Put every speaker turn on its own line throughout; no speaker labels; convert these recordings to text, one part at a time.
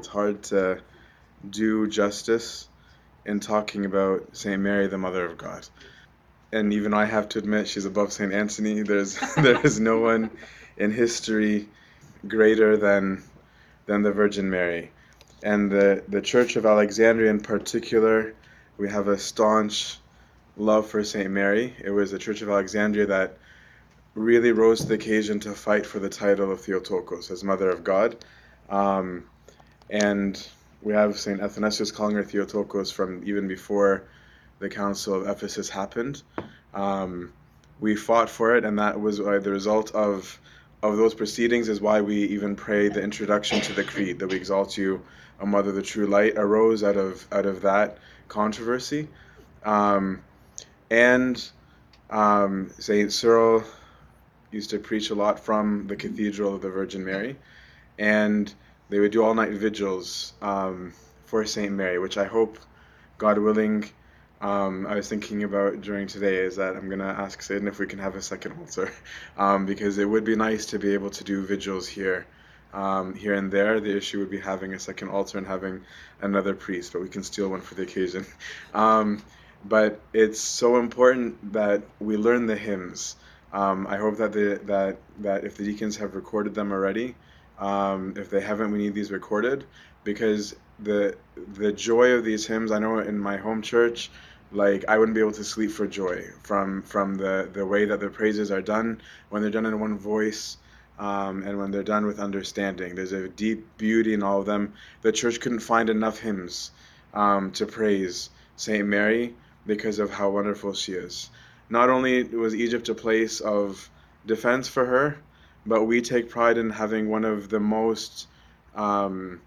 It's hard to do justice in talking about St. Mary, the Mother of God. And even I have to admit, she's above St. Anthony. There's, there is no one in history greater than, than the Virgin Mary. And the, the Church of Alexandria, in particular, we have a staunch love for St. Mary. It was the Church of Alexandria that really rose to the occasion to fight for the title of Theotokos as Mother of God. Um, and we have St. Athanasius calling her Theotokos from even before the Council of Ephesus happened. Um, we fought for it, and that was uh, the result of of those proceedings is why we even pray the introduction to the creed that we exalt you, O Mother, the true light, arose out of out of that controversy, um, and um, Saint Cyril used to preach a lot from the Cathedral of the Virgin Mary, and they would do all night vigils um, for Saint Mary, which I hope, God willing, um, I was thinking about during today is that I'm gonna ask Sayedna if we can have a second altar, um, because it would be nice to be able to do vigils here, um, here and there. The issue would be having a second altar and having another priest, but we can steal one for the occasion. Um, but it's so important that we learn the hymns. Um, I hope that the that that if the deacons have recorded them already, um, if they haven't, we need these recorded because the the joy of these hymns. I know in my home church, like I wouldn't be able to sleep for joy from from the the way that the praises are done when they're done in one voice. Um, and when they're done with understanding, there's a deep beauty in all of them. The church couldn't find enough hymns um, to praise Saint Mary because of how wonderful she is. Not only was Egypt a place of defense for her, but we take pride in having one of the most um,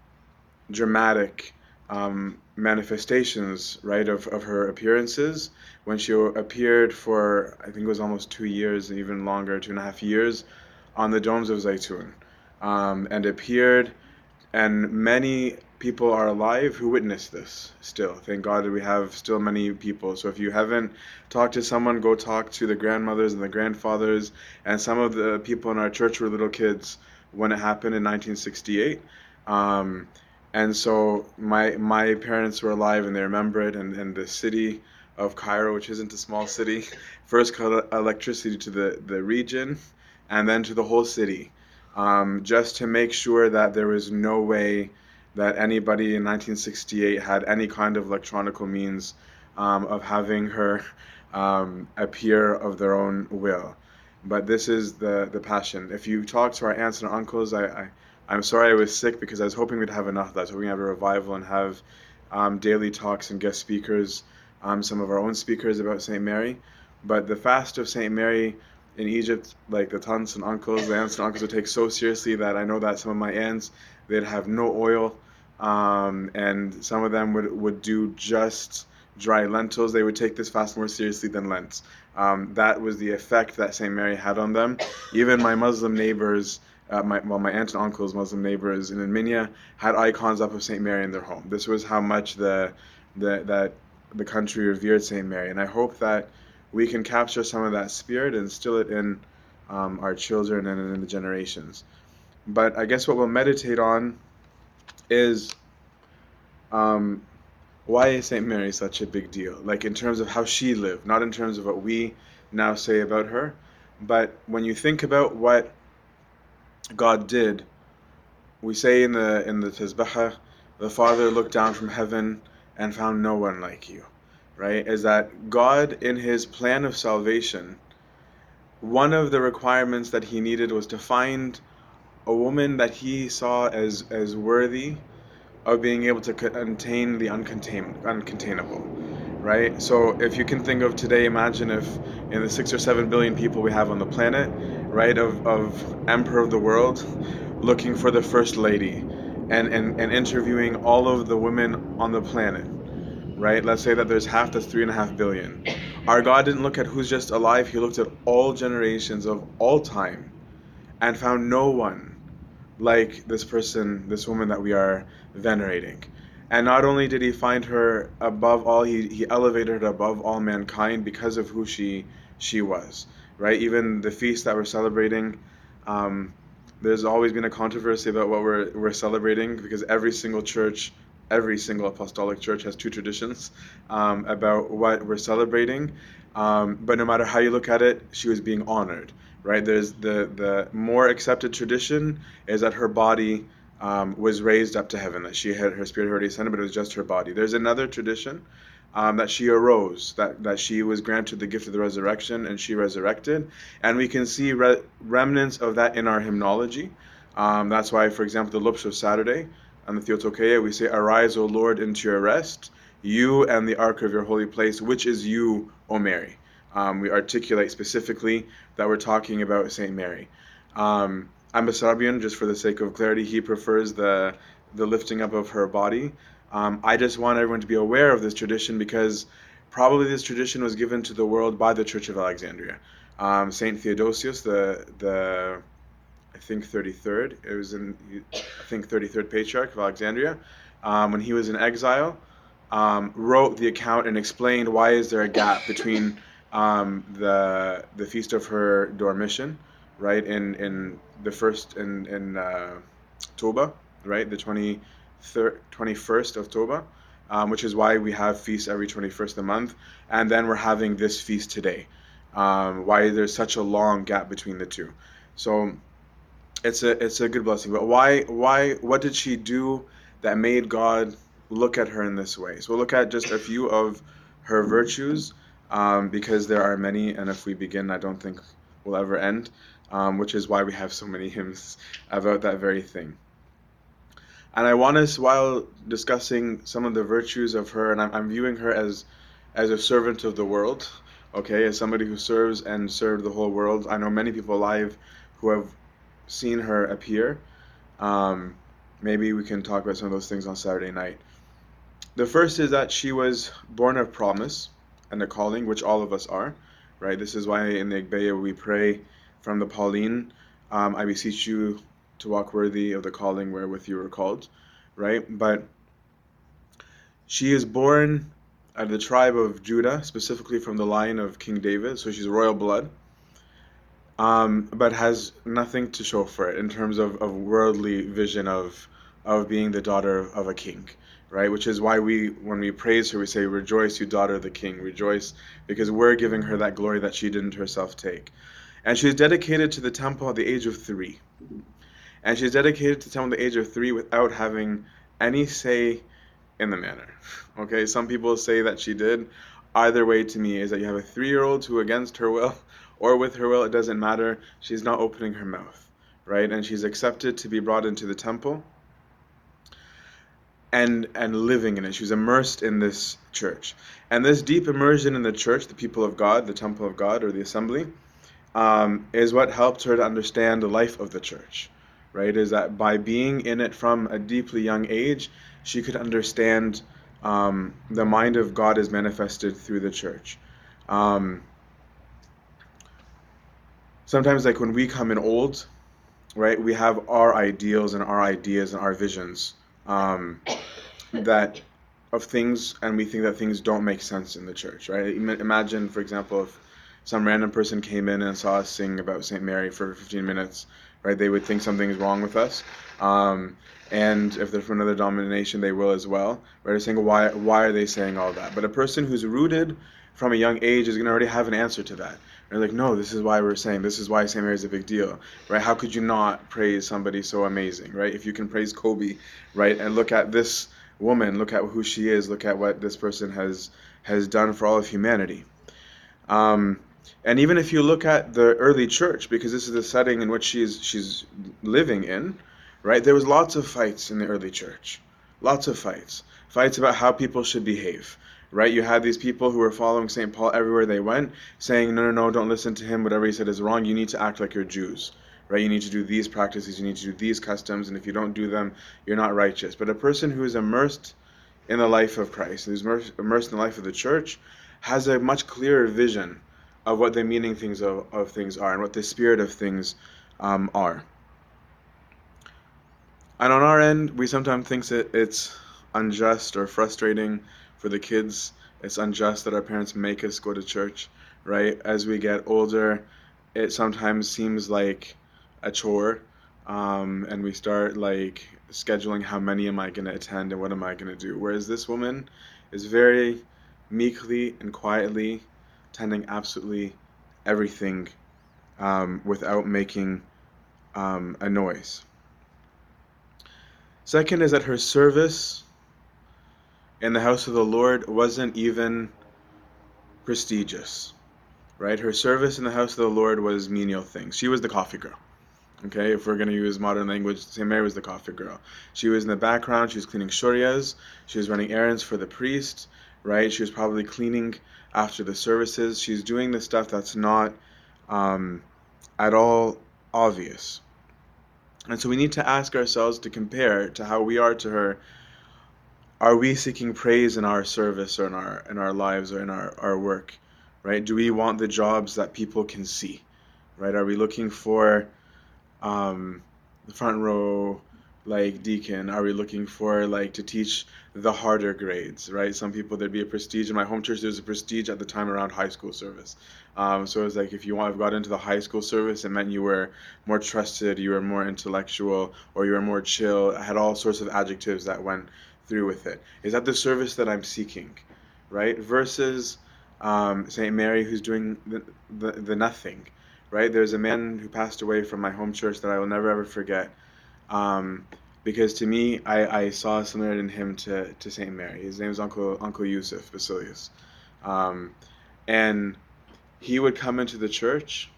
dramatic um, manifestations, right, of, of her appearances. When she appeared for, I think it was almost two years, even longer, two and a half years, on the domes of Zaytun, um, and appeared, and many people are alive who witness this still. Thank God that we have still many people. So if you haven't talked to someone, go talk to the grandmothers and the grandfathers. And some of the people in our church were little kids when it happened in 1968. Um, and so my my parents were alive and they remember it. And, and the city of Cairo, which isn't a small city, first cut electricity to the, the region and then to the whole city. Um, just to make sure that there was no way that anybody in 1968 had any kind of electronical means um, of having her um, appear of their own will. But this is the, the passion. If you talk to our aunts and uncles, I, I, I'm sorry I was sick because I was hoping we'd have enough of that. So we have a revival and have um, daily talks and guest speakers, um, some of our own speakers about St. Mary. But the fast of St. Mary in Egypt, like the aunts and uncles, the aunts and uncles would take so seriously that I know that some of my aunts, they'd have no oil um, and some of them would, would do just dry lentils. They would take this fast more seriously than Lent. Um, that was the effect that St. Mary had on them. Even my Muslim neighbors, uh, my, well, my aunt and uncle's Muslim neighbors in Armenia had icons up of St. Mary in their home. This was how much the, the, that the country revered St. Mary. And I hope that we can capture some of that spirit and instill it in um, our children and in the generations. But I guess what we'll meditate on is um, why is St. Mary such a big deal? Like in terms of how she lived, not in terms of what we now say about her, but when you think about what God did, we say in the in the Tasbeha, the Father looked down from heaven and found no one like you, right? Is that God in His plan of salvation, one of the requirements that He needed was to find a woman that he saw as as worthy of being able to contain the uncontain, uncontainable right? So if you can think of today imagine if in the six or seven billion people we have on the planet right of, of emperor of the world looking for the first lady and, and, and interviewing all of the women on the planet right? Let's say that there's half the three and a half billion. Our god didn't look at who's just alive. He looked at all generations of all time and found no one like this person, this woman that we are venerating. And not only did he find her above all, he, he elevated her above all mankind because of who she she was. Right? Even the feast that we're celebrating, um, there's always been a controversy about what we're we're celebrating because every single church, every single apostolic church has two traditions um, about what we're celebrating. Um, but no matter how you look at it, she was being honored, right? There's the the more accepted tradition is that her body um, was raised up to heaven, that she had her spirit already ascended, but it was just her body. There's another tradition um, that she arose, that, that she was granted the gift of the resurrection and she resurrected. And we can see re- remnants of that in our hymnology. Um, that's why, for example, the Lupsh of Saturday on the Theotokia, we say, Arise, O Lord, into your rest, you and the ark of your holy place, which is you, O Mary. Um, we articulate specifically that we're talking about St. Mary. Um, Ambassadrian, just for the sake of clarity, he prefers the, the lifting up of her body. Um, I just want everyone to be aware of this tradition because probably this tradition was given to the world by the Church of Alexandria. Um, Saint Theodosius, the the I think 33rd, it was in I think 33rd Patriarch of Alexandria, um, when he was in exile, um, wrote the account and explained why is there a gap between um, the the feast of her Dormition, right in in the first in in uh, Toba, right the 20 21st of Toba, um, which is why we have feasts every 21st of the month. And then we're having this feast today. Um, why there's such a long gap between the two. So it's a it's a good blessing. But why why what did she do that made God look at her in this way? So we'll look at just a few of her virtues um, because there are many, and if we begin, I don't think we'll ever end. Um, which is why we have so many hymns about that very thing. And I want us, while discussing some of the virtues of her, and I'm, I'm viewing her as as a servant of the world, okay, as somebody who serves and served the whole world. I know many people alive who have seen her appear. Um, maybe we can talk about some of those things on Saturday night. The first is that she was born of promise and a calling, which all of us are, right? This is why in the Agpeya we pray from the Pauline, um, I beseech you, to walk worthy of the calling wherewith you were called, right? But she is born out of the tribe of Judah, specifically from the line of King David, so she's royal blood, um, but has nothing to show for it in terms of, of worldly vision of of being the daughter of a king, right? Which is why we, when we praise her, we say, "Rejoice, you daughter of the king! Rejoice," because we're giving her that glory that she didn't herself take. And she's dedicated to the temple at the age of three and she's dedicated to temple at the age of three without having any say in the matter. Okay, some people say that she did. Either way, to me, is that you have a three-year-old who, against her will or with her will, it doesn't matter. She's not opening her mouth, right? And she's accepted to be brought into the temple and and living in it. She was immersed in this church, and this deep immersion in the church, the people of God, the temple of God, or the assembly, um, is what helped her to understand the life of the church right? Is that by being in it from a deeply young age, she could understand um, the mind of God is manifested through the church. Um, sometimes, like when we come in old, right, we have our ideals and our ideas and our visions um, that of things, and we think that things don't make sense in the church, right? Imagine, for example, if some random person came in and saw us sing about St. Mary for 15 minutes right? They would think something is wrong with us. Um, and if they're from another denomination, they will as well. Right? Saying, why, why are they saying all that? But a person who's rooted from a young age is going to already have an answer to that. They're like, no, this is why we're saying, this is why St. Mary is a big deal, right? How could you not praise somebody so amazing, right? If you can praise Kobe, right, and look at this woman, look at who she is, look at what this person has has done for all of humanity. Um, and even if you look at the early church, because this is the setting in which she's she's living in, right? There was lots of fights in the early church, lots of fights, fights about how people should behave, right? You had these people who were following St. Paul everywhere they went, saying, no, no, no, don't listen to him. Whatever he said is wrong. You need to act like you're Jews, right? You need to do these practices, you need to do these customs, and if you don't do them, you're not righteous. But a person who is immersed in the life of Christ, who's immersed in the life of the church, has a much clearer vision of what the meaning things of, of things are and what the spirit of things um, are. And on our end, we sometimes think that it's unjust or frustrating for the kids. It's unjust that our parents make us go to church, right? As we get older, it sometimes seems like a chore um, and we start like scheduling how many am I going to attend and what am I going to do. Whereas this woman is very meekly and quietly attending absolutely everything um, without making um, a noise. Second is that her service in the house of the Lord wasn't even prestigious, right? Her service in the house of the Lord was menial things. She was the coffee girl. Okay, if we're going to use modern language, St. Mary was the coffee girl. She was in the background, she was cleaning shurias, she was running errands for the priest, right? She was probably cleaning after the services. She's doing the stuff that's not um, at all obvious. And so we need to ask ourselves to compare to how we are to her. Are we seeking praise in our service or in our in our lives or in our, our work? Right? Do we want the jobs that people can see? Right? Are we looking for um, the front row like deacon are we looking for like to teach the harder grades right some people there'd be a prestige in my home church there's a prestige at the time around high school service um, so it was like if you want to got into the high school service it meant you were more trusted you were more intellectual or you were more chill i had all sorts of adjectives that went through with it is that the service that i'm seeking right versus um, st mary who's doing the, the, the nothing right? There's a man who passed away from my home church that I will never ever forget. Um, because to me, I, I saw a similarity in him to, to Saint Mary. His name is Uncle Uncle Yusuf Basilius, um, and he would come into the church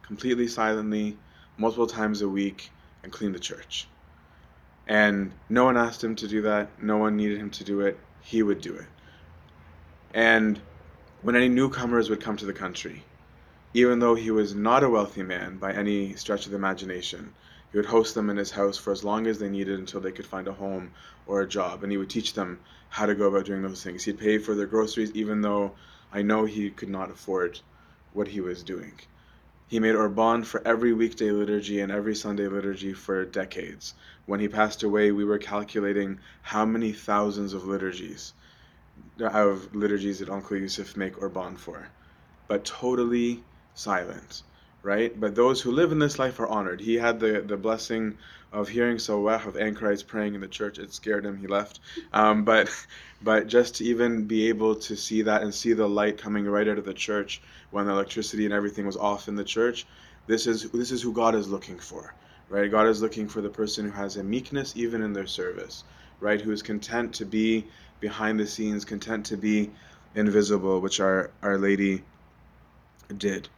completely silently, multiple times a week, and clean the church. And no one asked him to do that. No one needed him to do it. He would do it. And when any newcomers would come to the country, even though he was not a wealthy man by any stretch of the imagination. He would host them in his house for as long as they needed until they could find a home or a job, and he would teach them how to go about doing those things. He'd pay for their groceries, even though I know he could not afford what he was doing. He made Orban for every weekday liturgy and every Sunday liturgy for decades. When he passed away, we were calculating how many thousands of liturgies of liturgies did Uncle Yusuf make Orban for. But totally silent, right? But those who live in this life are honored. He had the, the blessing of hearing Sawah of anchorites praying in the church. It scared him. He left. Um, but but just to even be able to see that and see the light coming right out of the church when the electricity and everything was off in the church, this is this is who God is looking for, right? God is looking for the person who has a meekness even in their service, right? Who is content to be behind the scenes, content to be invisible, which our Our Lady did.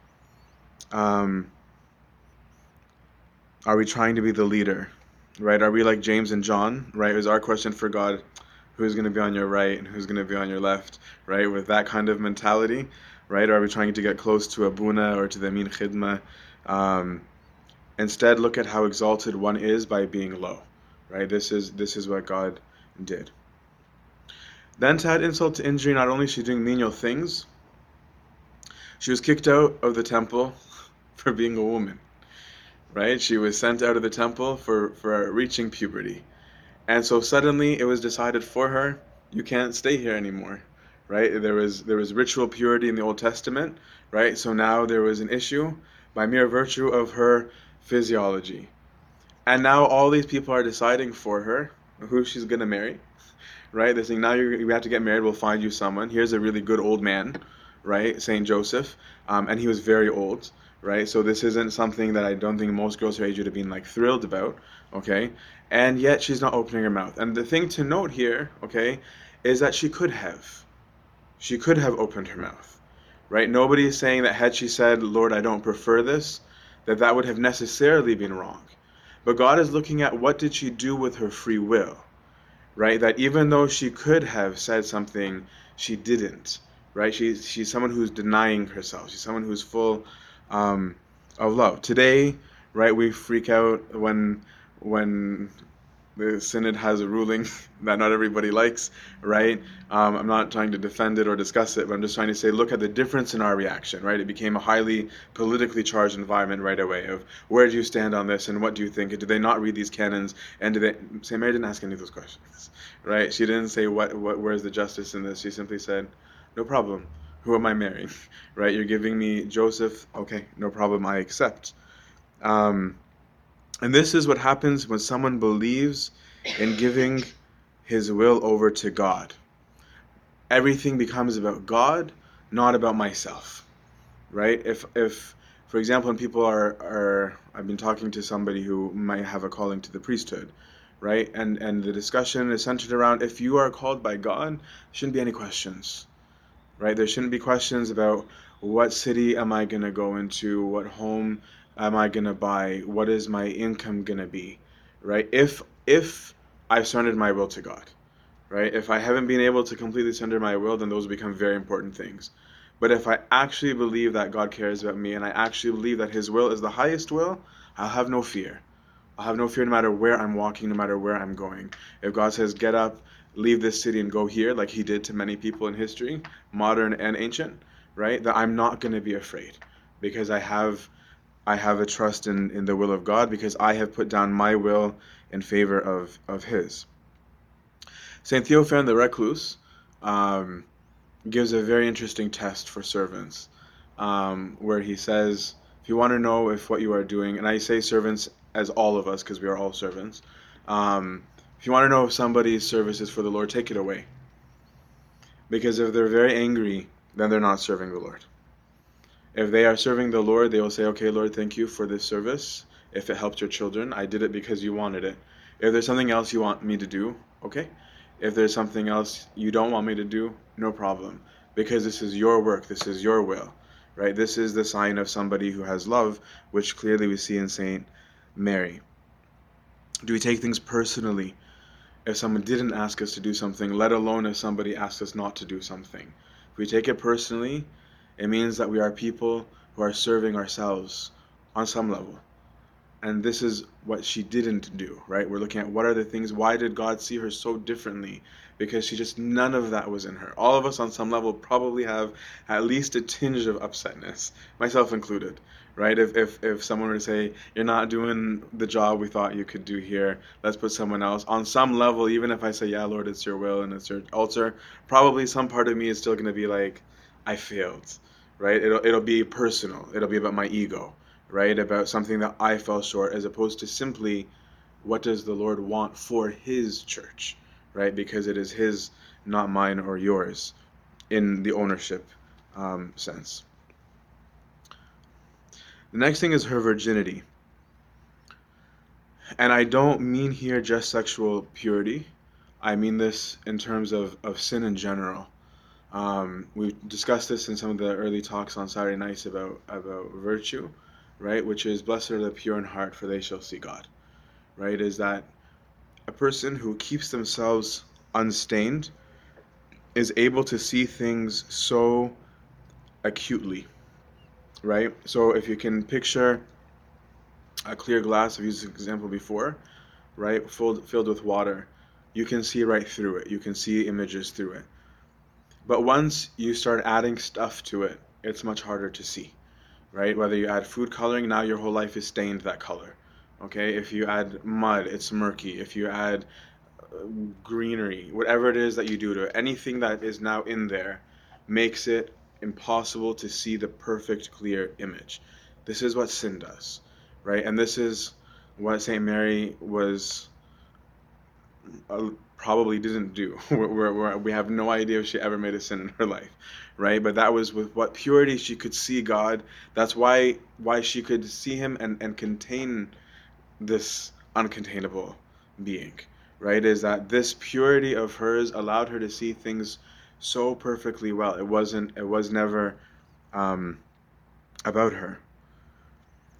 Um, are we trying to be the leader? Right? Are we like James and John? Right? Is our question for God, who's going to be on your right and who's going to be on your left? Right? With that kind of mentality, right? Or are we trying to get close to Abuna or to the Amin Khidma? Um, instead, look at how exalted one is by being low. Right? This is this is what God did. Then to add insult to injury, not only is she doing menial things, she was kicked out of the temple for being a woman, right? She was sent out of the temple for, for reaching puberty. And so suddenly it was decided for her, you can't stay here anymore, right? There was, there was ritual purity in the Old Testament, right? So now there was an issue by mere virtue of her physiology. And now all these people are deciding for her who she's going to marry, right? They're saying, now you have to get married, we'll find you someone. Here's a really good old man, right? Saint Joseph. Um, and he was very old right? So this isn't something that I don't think most girls her age would have been like thrilled about, okay? And yet she's not opening her mouth. And the thing to note here, okay, is that she could have. She could have opened her mouth, right? Nobody is saying that had she said, Lord, I don't prefer this, that that would have necessarily been wrong. But God is looking at what did she do with her free will, right? That even though she could have said something, she didn't, right? She's, she's someone who's denying herself. She's someone who's full um, of love. Today, right, we freak out when when the synod has a ruling that not everybody likes, right? Um, I'm not trying to defend it or discuss it, but I'm just trying to say, look at the difference in our reaction, right? It became a highly politically charged environment right away of where do you stand on this and what do you think? Do they not read these canons? And do they? Saint Mary didn't ask any of those questions, right? She didn't say what, what where's the justice in this. She simply said, no problem who am I marrying? Right? You're giving me Joseph. Okay, no problem. I accept. Um, And this is what happens when someone believes in giving his will over to God. Everything becomes about God, not about myself. Right? If if for example, when people are, are I've been talking to somebody who might have a calling to the priesthood, right? And and the discussion is centered around if you are called by God, shouldn't be any questions, right? There shouldn't be questions about what city am I gonna go into, what home am I gonna buy, what is my income gonna be, right? If if I've surrendered my will to God, right? If I haven't been able to completely surrender my will, then those become very important things. But if I actually believe that God cares about me and I actually believe that His will is the highest will, I'll have no fear. I'll have no fear no matter where I'm walking, no matter where I'm going. If God says, get up, leave this city and go here, like He did to many people in history, modern and ancient, right? That I'm not going to be afraid because I have. I have a trust in, in the will of God because I have put down my will in favor of, of His. St. Theophan the Recluse, um, gives a very interesting test for servants, um, where he says, if you want to know if what you are doing, and I say servants as all of us because we are all servants, um, if you want to know if somebody's service is for the Lord, take it away. Because if they're very angry, then they're not serving the Lord. If they are serving the Lord, they will say, Okay, Lord, thank you for this service. If it helped your children, I did it because you wanted it. If there's something else you want me to do, okay, if there's something else you don't want me to do, no problem. Because this is your work, this is your will, right? This is the sign of somebody who has love, which clearly we see in Saint Mary. Do we take things personally if someone didn't ask us to do something, let alone if somebody asked us not to do something? If we take it personally, it means that we are people who are serving ourselves on some level and this is what she didn't do right? We're looking at what are the things why did god see her so differently? Because she just none of that was in her. All of us on some level probably have at least a tinge of upsetness myself included right? If if, if someone were to say you're not doing the job we thought you could do here. Let's put someone else on some level even if i say yeah lord it's your will and it's your altar probably some part of me is still going to be like i failed right? It'll, it'll be personal. It'll be about my ego right? About something that I fell short, as opposed to simply what does the Lord want for His church, right? Because it is His, not mine or yours, in the ownership um, sense. The next thing is her virginity. And I don't mean here just sexual purity. I mean this in terms of, of sin in general. Um, we discussed this in some of the early talks on Saturday nights about, about virtue right? Which is, Blessed are the pure in heart, for they shall see God, right? Is that a person who keeps themselves unstained is able to see things so acutely, right? So if you can picture a clear glass, I've used this example before, right? Filled, filled with water, you can see right through it. You can see images through it. But once you start adding stuff to it, it's much harder to see right? Whether you add food coloring, now your whole life is stained that color. Okay, if you add mud, it's murky. If you add uh, greenery, whatever it is that you do to it, anything that is now in there makes it impossible to see the perfect, clear image. This is what sin does, right? And this is what St. Mary was probably didn't do. we're, we're, we have no idea if she ever made a sin in her life, right? But that was with what purity she could see God. That's why why she could see Him and and contain this uncontainable being, right? Is that this purity of hers allowed her to see things so perfectly well. It wasn't. It was never um, about her.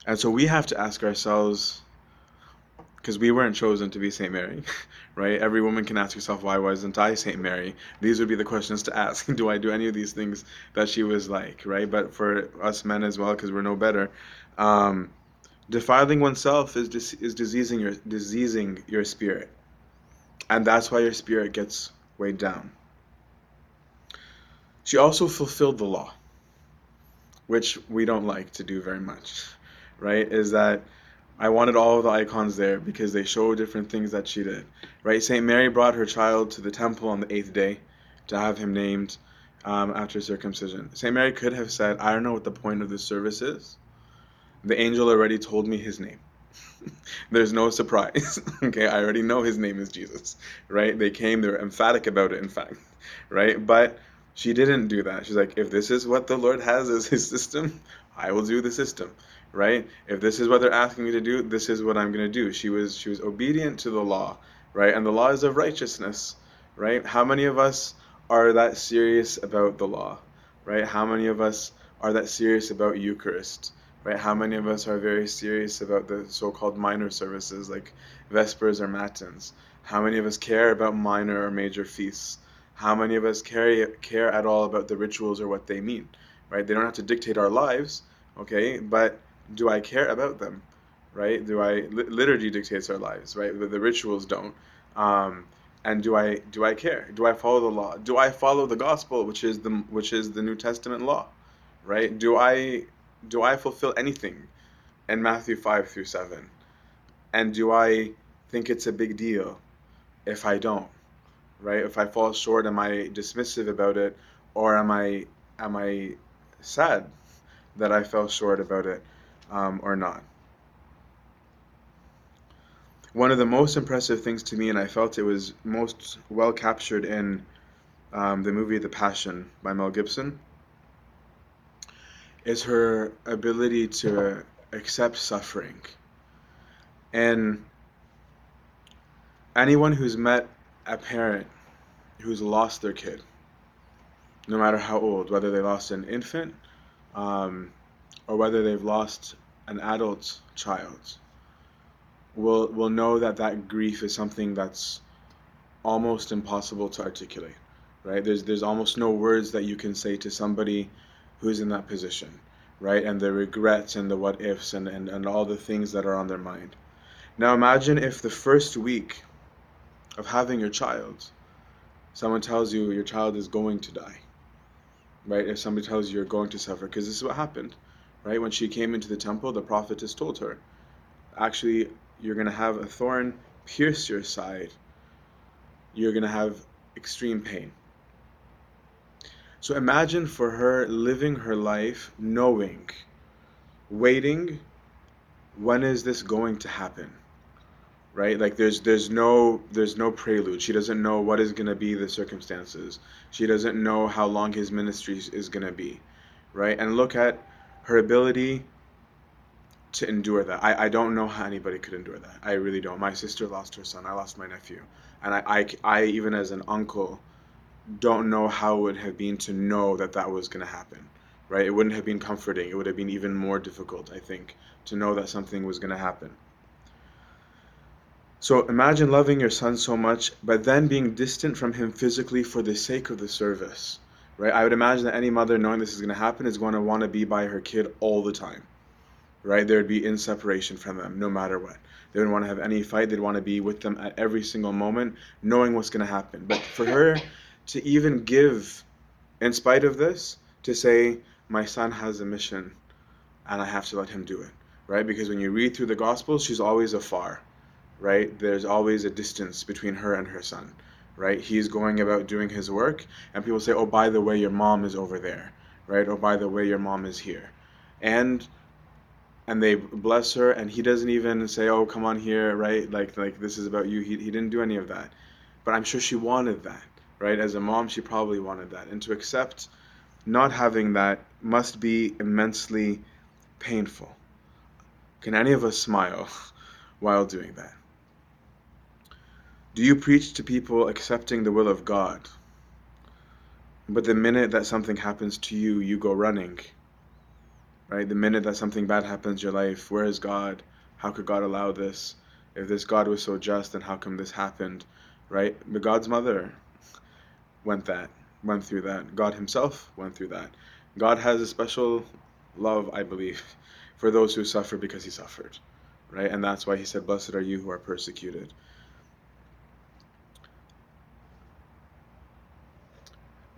And so we have to ask ourselves because we weren't chosen to be Saint Mary, right? Every woman can ask herself, why wasn't I Saint Mary? These would be the questions to ask. do I do any of these things that she was like, right? But for us men as well, because we're no better, um, defiling oneself is dis- is diseasing your diseasing your spirit, and that's why your spirit gets weighed down. She also fulfilled the law, which we don't like to do very much, right? Is that I wanted all of the icons there because they show different things that she did. Right? St. Mary brought her child to the temple on the eighth day to have him named um, after circumcision. St. Mary could have said, I don't know what the point of this service is. The angel already told me his name. There's no surprise. okay, I already know his name is Jesus, right? They came, they're emphatic about it, in fact, right? But she didn't do that. She's like, if this is what the Lord has as his system, I will do the system, right? If this is what they're asking me to do, this is what I'm going to do. She was she was obedient to the law, right? And the law is of righteousness, right? How many of us are that serious about the law, right? How many of us are that serious about Eucharist? right? How many of us are very serious about the so-called minor services like Vespers or Matins? How many of us care about minor or major feasts? How many of us care care at all about the rituals or what they mean, right? They don't have to dictate our lives, okay? But do I care about them, right? Do I liturgy dictates our lives, right? The, the rituals don't. Um, and do I do I care? Do I follow the law? Do I follow the gospel, which is the which is the New Testament law, right? Do I do I fulfill anything in Matthew 5 through 7? And do I think it's a big deal if I don't? Right? If I fall short, am I dismissive about it or am I am I sad that I fell short about it um, or not? One of the most impressive things to me, and I felt it was most well captured in um, the movie The Passion by Mel Gibson, is her ability to accept suffering. And anyone who's met a parent who's lost their kid, no matter how old, whether they lost an infant um, or whether they've lost an adult child, will will know that that grief is something that's almost impossible to articulate. Right? There's there's almost no words that you can say to somebody who's in that position, right? And the regrets and the what ifs and, and, and all the things that are on their mind. Now imagine if the first week of having your child, someone tells you your child is going to die, right? If somebody tells you you're going to suffer, because this is what happened, right? When she came into the temple, the prophetess told her, actually, you're going to have a thorn pierce your side. You're going to have extreme pain. So imagine for her living her life knowing, waiting, when is this going to happen? Right? Like there's there's no there's no prelude. She doesn't know what is going to be the circumstances. She doesn't know how long his ministry is going to be. Right? And look at her ability to endure that. I, I don't know how anybody could endure that. I really don't. My sister lost her son. I lost my nephew. And I, I, I even as an uncle, don't know how it would have been to know that that was going to happen, right? It wouldn't have been comforting. It would have been even more difficult, I think, to know that something was going to happen. So imagine loving your son so much, but then being distant from him physically for the sake of the service, right? I would imagine that any mother knowing this is going to happen is going to want to be by her kid all the time, right? They would be in separation from them no matter what. They wouldn't want to have any fight. They'd want to be with them at every single moment, knowing what's going to happen. But for her, to even give, in spite of this, to say, my son has a mission and I have to let him do it, right? Because when you read through the Gospels, she's always afar, right? There's always a distance between her and her son, right? He's going about doing his work, and people say, oh, by the way, your mom is over there, right? Oh, by the way, your mom is here. And and they bless her and he doesn't even say oh come on here right like like this is about you he, he didn't do any of that but i'm sure she wanted that right? As a mom, she probably wanted that. And to accept not having that must be immensely painful. Can any of us smile while doing that? Do you preach to people accepting the will of God? But the minute that something happens to you, you go running. Right? The minute that something bad happens in your life, where is God? How could God allow this? If this God was so just, then how come this happened? Right? But God's mother, went that went through that. God Himself went through that. God has a special love, I believe, for those who suffer because He suffered, right? And that's why He said, "Blessed are you who are persecuted."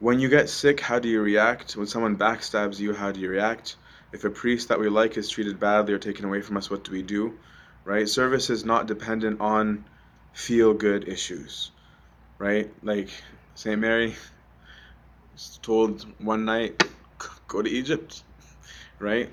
When you get sick, how do you react? When someone backstabs you, how do you react? If a priest that we like is treated badly or taken away from us, what do we do? Right? Service is not dependent on feel good issues, right? Like St. Mary was told one night, go to Egypt, right?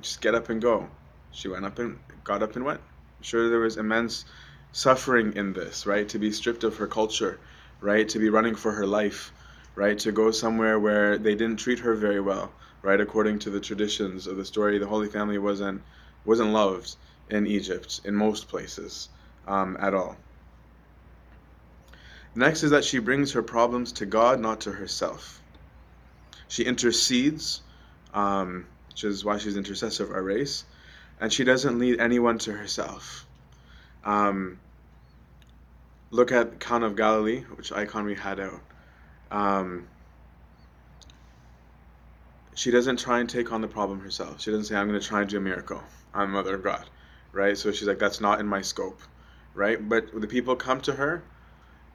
Just get up and go. She went up and got up and went, I'm sure there was immense suffering in this, right? To be stripped of her culture, right? To be running for her life, right? To go somewhere where they didn't treat her very well, right? According to the traditions of the story, the Holy Family wasn't wasn't loved in Egypt in most places um, at all. Next is that she brings her problems to God, not to herself. She intercedes, um, which is why she's intercessor of our race, and she doesn't lead anyone to herself. Um, look at Cana of Galilee, which icon we had out. Um, she doesn't try and take on the problem herself. She doesn't say, I'm going to try and do a miracle. I'm Mother of God, right? So she's like, that's not in my scope, right? But the people come to her,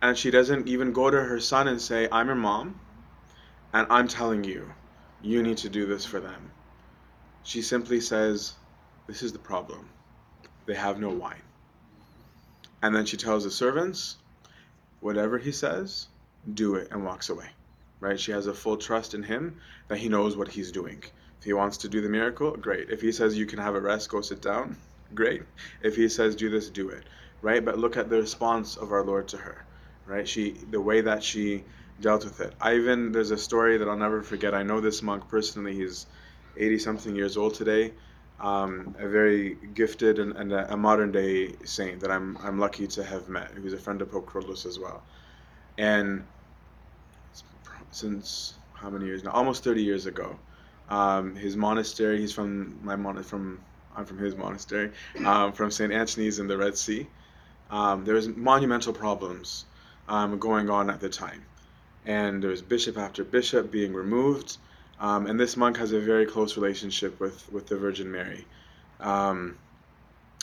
and she doesn't even go to her son and say, I'm your mom, and I'm telling you, you need to do this for them. She simply says, This is the problem. They have no wine. And then she tells the servants, Whatever he says, do it, and walks away. Right? She has a full trust in him that he knows what he's doing. If he wants to do the miracle, great. If he says you can have a rest, go sit down, great. If he says do this, do it. Right? But look at the response of our Lord to her. Right? She the way that she dealt with it. I even there's a story that I'll never forget. I know this monk personally. He's 80 something years old today. Um, a very gifted and, and a, a, modern day saint that I'm I'm lucky to have met. Was a friend of Pope Kyrillos as well, and since how many years now? Almost 30 years ago. Um, his monastery. He's from my mon from I'm from his monastery, um, from St. Antony's in the Red Sea. Um, there was monumental problems um, going on at the time and there was bishop after bishop being removed. Um, and this monk has a very close relationship with, with the Virgin Mary. Um,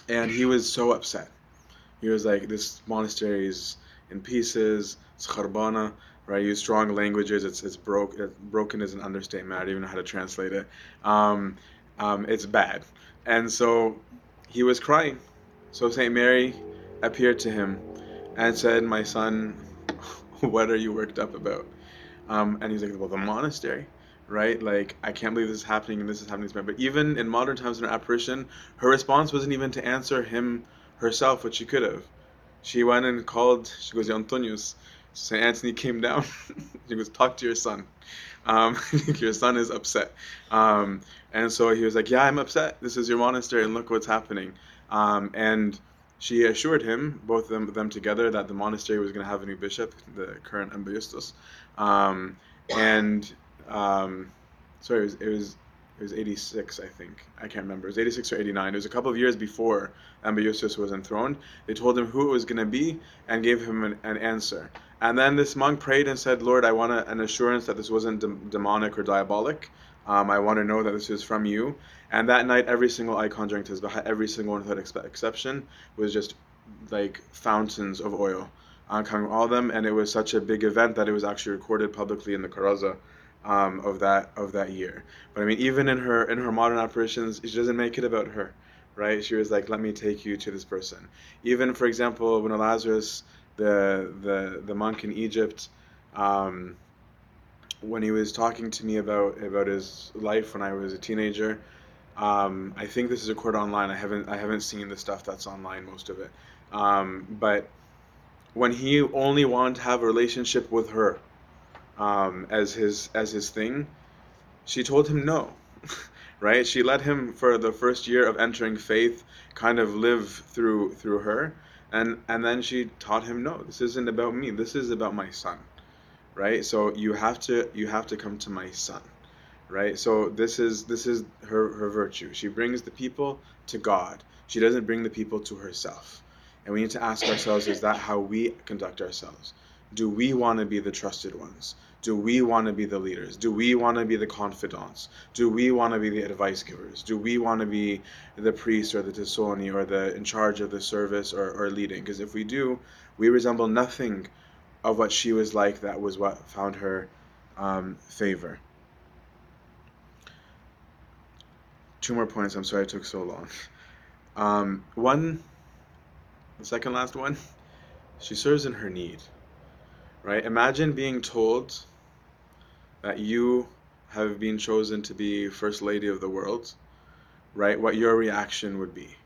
and he was so upset. He was like, This monastery is in pieces, it's kharbana, right? Use strong languages, it's, it's broke, it, broken is an understatement. I don't even know how to translate it. Um, um it's bad. And so he was crying. So St. Mary appeared to him and said, My son, what are you worked up about? Um, and he's like, well, the monastery, right? Like, I can't believe this is happening and this is happening to me. But even in modern times in her apparition, her response wasn't even to answer him herself, which she could have. She went and called, she goes, Antonius. St. Anthony came down. he goes, talk to your son. Um, your son is upset. Um, and so he was like, yeah, I'm upset. This is your monastery and look what's happening. Um, and she assured him, both of them, them together, that the monastery was going to have a new bishop, the current Anba Justus. Um, and um, sorry, it was, it was it was 86, I think. I can't remember. It was 86 or 89. It was a couple of years before Amba was enthroned. They told him who it was going to be and gave him an, an, answer. And then this monk prayed and said, Lord, I want a, an assurance that this wasn't de- demonic or diabolic. Um, I want to know that this is from you. And that night, every single icon during Tasbeha, every single one without exception, was just like fountains of oil uh, coming all of them. And it was such a big event that it was actually recorded publicly in the Karaza um, of that of that year. But I mean, even in her in her modern apparitions, she doesn't make it about her, right? She was like, "Let me take you to this person." Even, for example, when Lazarus, the the the monk in Egypt. Um, when he was talking to me about about his life when I was a teenager. Um, I think this is recorded online. I haven't I haven't seen the stuff that's online, most of it. Um, but when he only wanted to have a relationship with her um, as his as his thing, she told him no. right? She let him for the first year of entering faith kind of live through through her, and and then she taught him no. This isn't about me. This is about my son right? So you have to you have to come to my son, right? So this is this is her her virtue. She brings the people to God. She doesn't bring the people to herself. And we need to ask ourselves: Is that how we conduct ourselves? Do we want to be the trusted ones? Do we want to be the leaders? Do we want to be the confidants? Do we want to be the advice givers? Do we want to be the priest or the tesoni or the in charge of the service or, or leading? Because if we do, we resemble nothing of what she was like that was what found her um, favor. Two more points. I'm sorry it took so long. Um, one, the second last one, she serves in her need. Right? Imagine being told that you have been chosen to be First Lady of the world, right? What your reaction would be,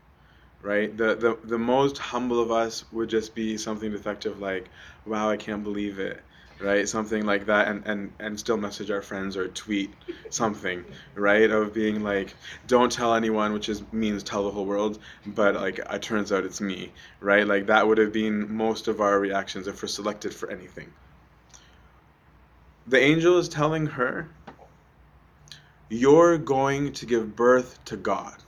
right? The, the the most humble of us would just be something defective like, "Wow, I can't believe it," right? Something like that, and and and still message our friends or tweet something, right? Of being like, "Don't tell anyone," which is means tell the whole world, but like it turns out it's me, right? Like that would have been most of our reactions if we're selected for anything. The angel is telling her, "You're going to give birth to God."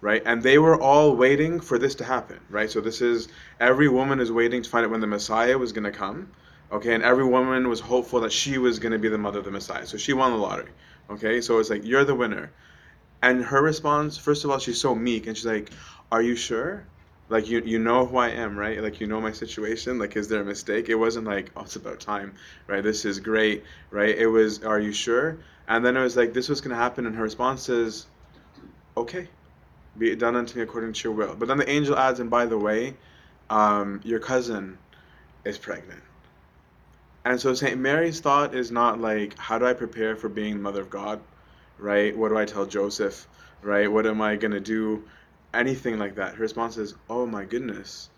right? And they were all waiting for this to happen, right? So this is every woman is waiting to find out when the Messiah was going to come, okay? And every woman was hopeful that she was going to be the mother of the Messiah. So she won the lottery, okay? So it's like you're the winner. And her response, first of all, she's so meek, and she's like, "Are you sure? Like you you know who I am, right? Like you know my situation. Like is there a mistake? It wasn't like oh it's about time, right? This is great, right? It was are you sure? And then it was like this was gonna happen, and her response is, okay be it done unto me according to your will. But then the angel adds, and by the way, um, your cousin is pregnant. And so St. Mary's thought is not like, how do I prepare for being mother of God, right? What do I tell Joseph, right? What am I going to do? Anything like that. Her response is, oh my goodness,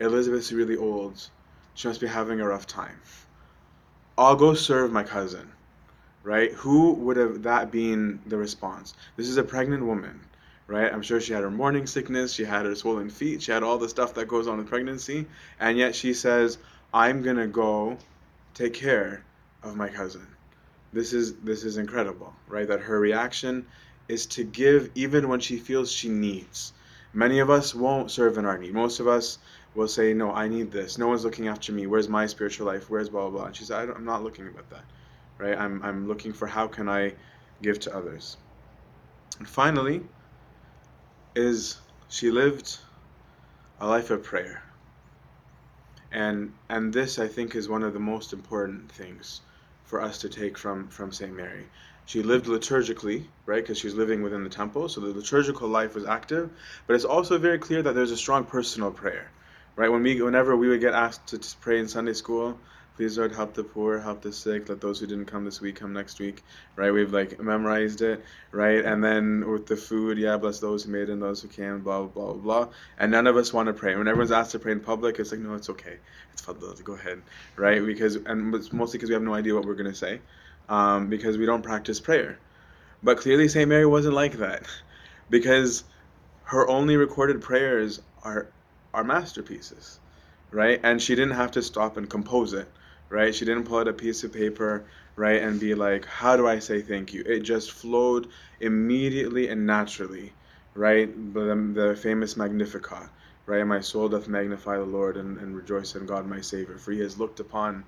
Elizabeth's really old. She must be having a rough time. I'll go serve my cousin, right? Who would have that been the response? This is a pregnant woman right? I'm sure she had her morning sickness, she had her swollen feet, she had all the stuff that goes on with pregnancy, and yet she says, "I'm gonna go take care of my cousin." This is this is incredible, right? That her reaction is to give even when she feels she needs. Many of us won't serve in our need. Most of us will say, "No, I need this. No one's looking after me. Where's my spiritual life? Where's blah blah blah?" And she said, "I'm not looking about that, right? I'm I'm looking for how can I give to others." And finally, is she lived a life of prayer. And and this I think is one of the most important things for us to take from from St. Mary. She lived liturgically, right? Because she was living within the temple, so the liturgical life was active. But it's also very clear that there's a strong personal prayer, right? When we, whenever we would get asked to pray in Sunday school, Please, Lord, help the poor, help the sick, let those who didn't come this week come next week, right? We've like memorized it, right? And then with the food, yeah, bless those who made and those who can, blah, blah, blah, blah. And none of us want to pray. When everyone's asked to pray in public, it's like, no, it's okay. It's fadl, go ahead, right? Because, and it's mostly because we have no idea what we're going to say, um, because we don't practice prayer. But clearly, St. Mary wasn't like that, because her only recorded prayers are, are masterpieces, right? And she didn't have to stop and compose it right? She didn't pull out a piece of paper, right, and be like, how do I say thank you? It just flowed immediately and naturally, right? The, the famous Magnificat, right? My soul doth magnify the Lord and, and rejoice in God my Savior, for he has looked upon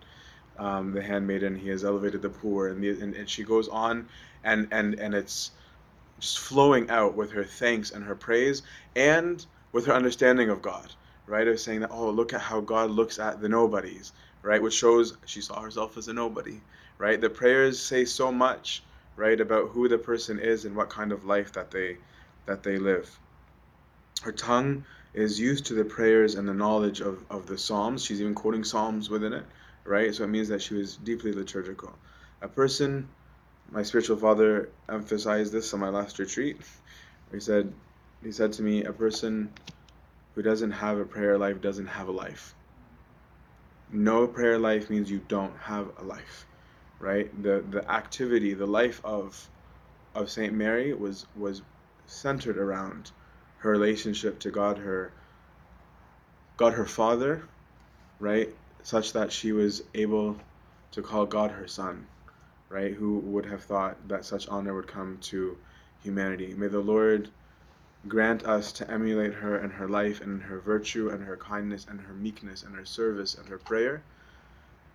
um, the handmaiden, he has elevated the poor, and, the, and, and she goes on, and, and, and it's just flowing out with her thanks and her praise and with her understanding of God, right? Of saying that, oh, look at how God looks at the nobodies, right? Which shows she saw herself as a nobody, right? The prayers say so much, right, about who the person is and what kind of life that they that they live. Her tongue is used to the prayers and the knowledge of, of the Psalms. She's even quoting Psalms within it, right? So it means that she was deeply liturgical. A person, my spiritual father emphasized this on my last retreat. He said, he said to me, a person who doesn't have a prayer life doesn't have a life no prayer life means you don't have a life right? The the activity the life of of saint mary was was centered around her relationship to god her god her father right? Such that she was able to call god her son right? Who would have thought that such honor would come to humanity? May the lord Grant us to emulate her in her life and in her virtue and her kindness and her meekness and her service and her prayer.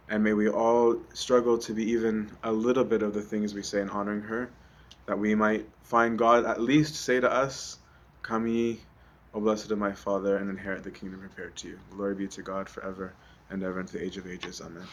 And may we all struggle to be even a little bit of the things we say in honoring her, that we might find God at least say to us, Come ye, O blessed of my Father, and inherit the kingdom prepared to you. Glory be to God forever and ever into the age of ages. Amen.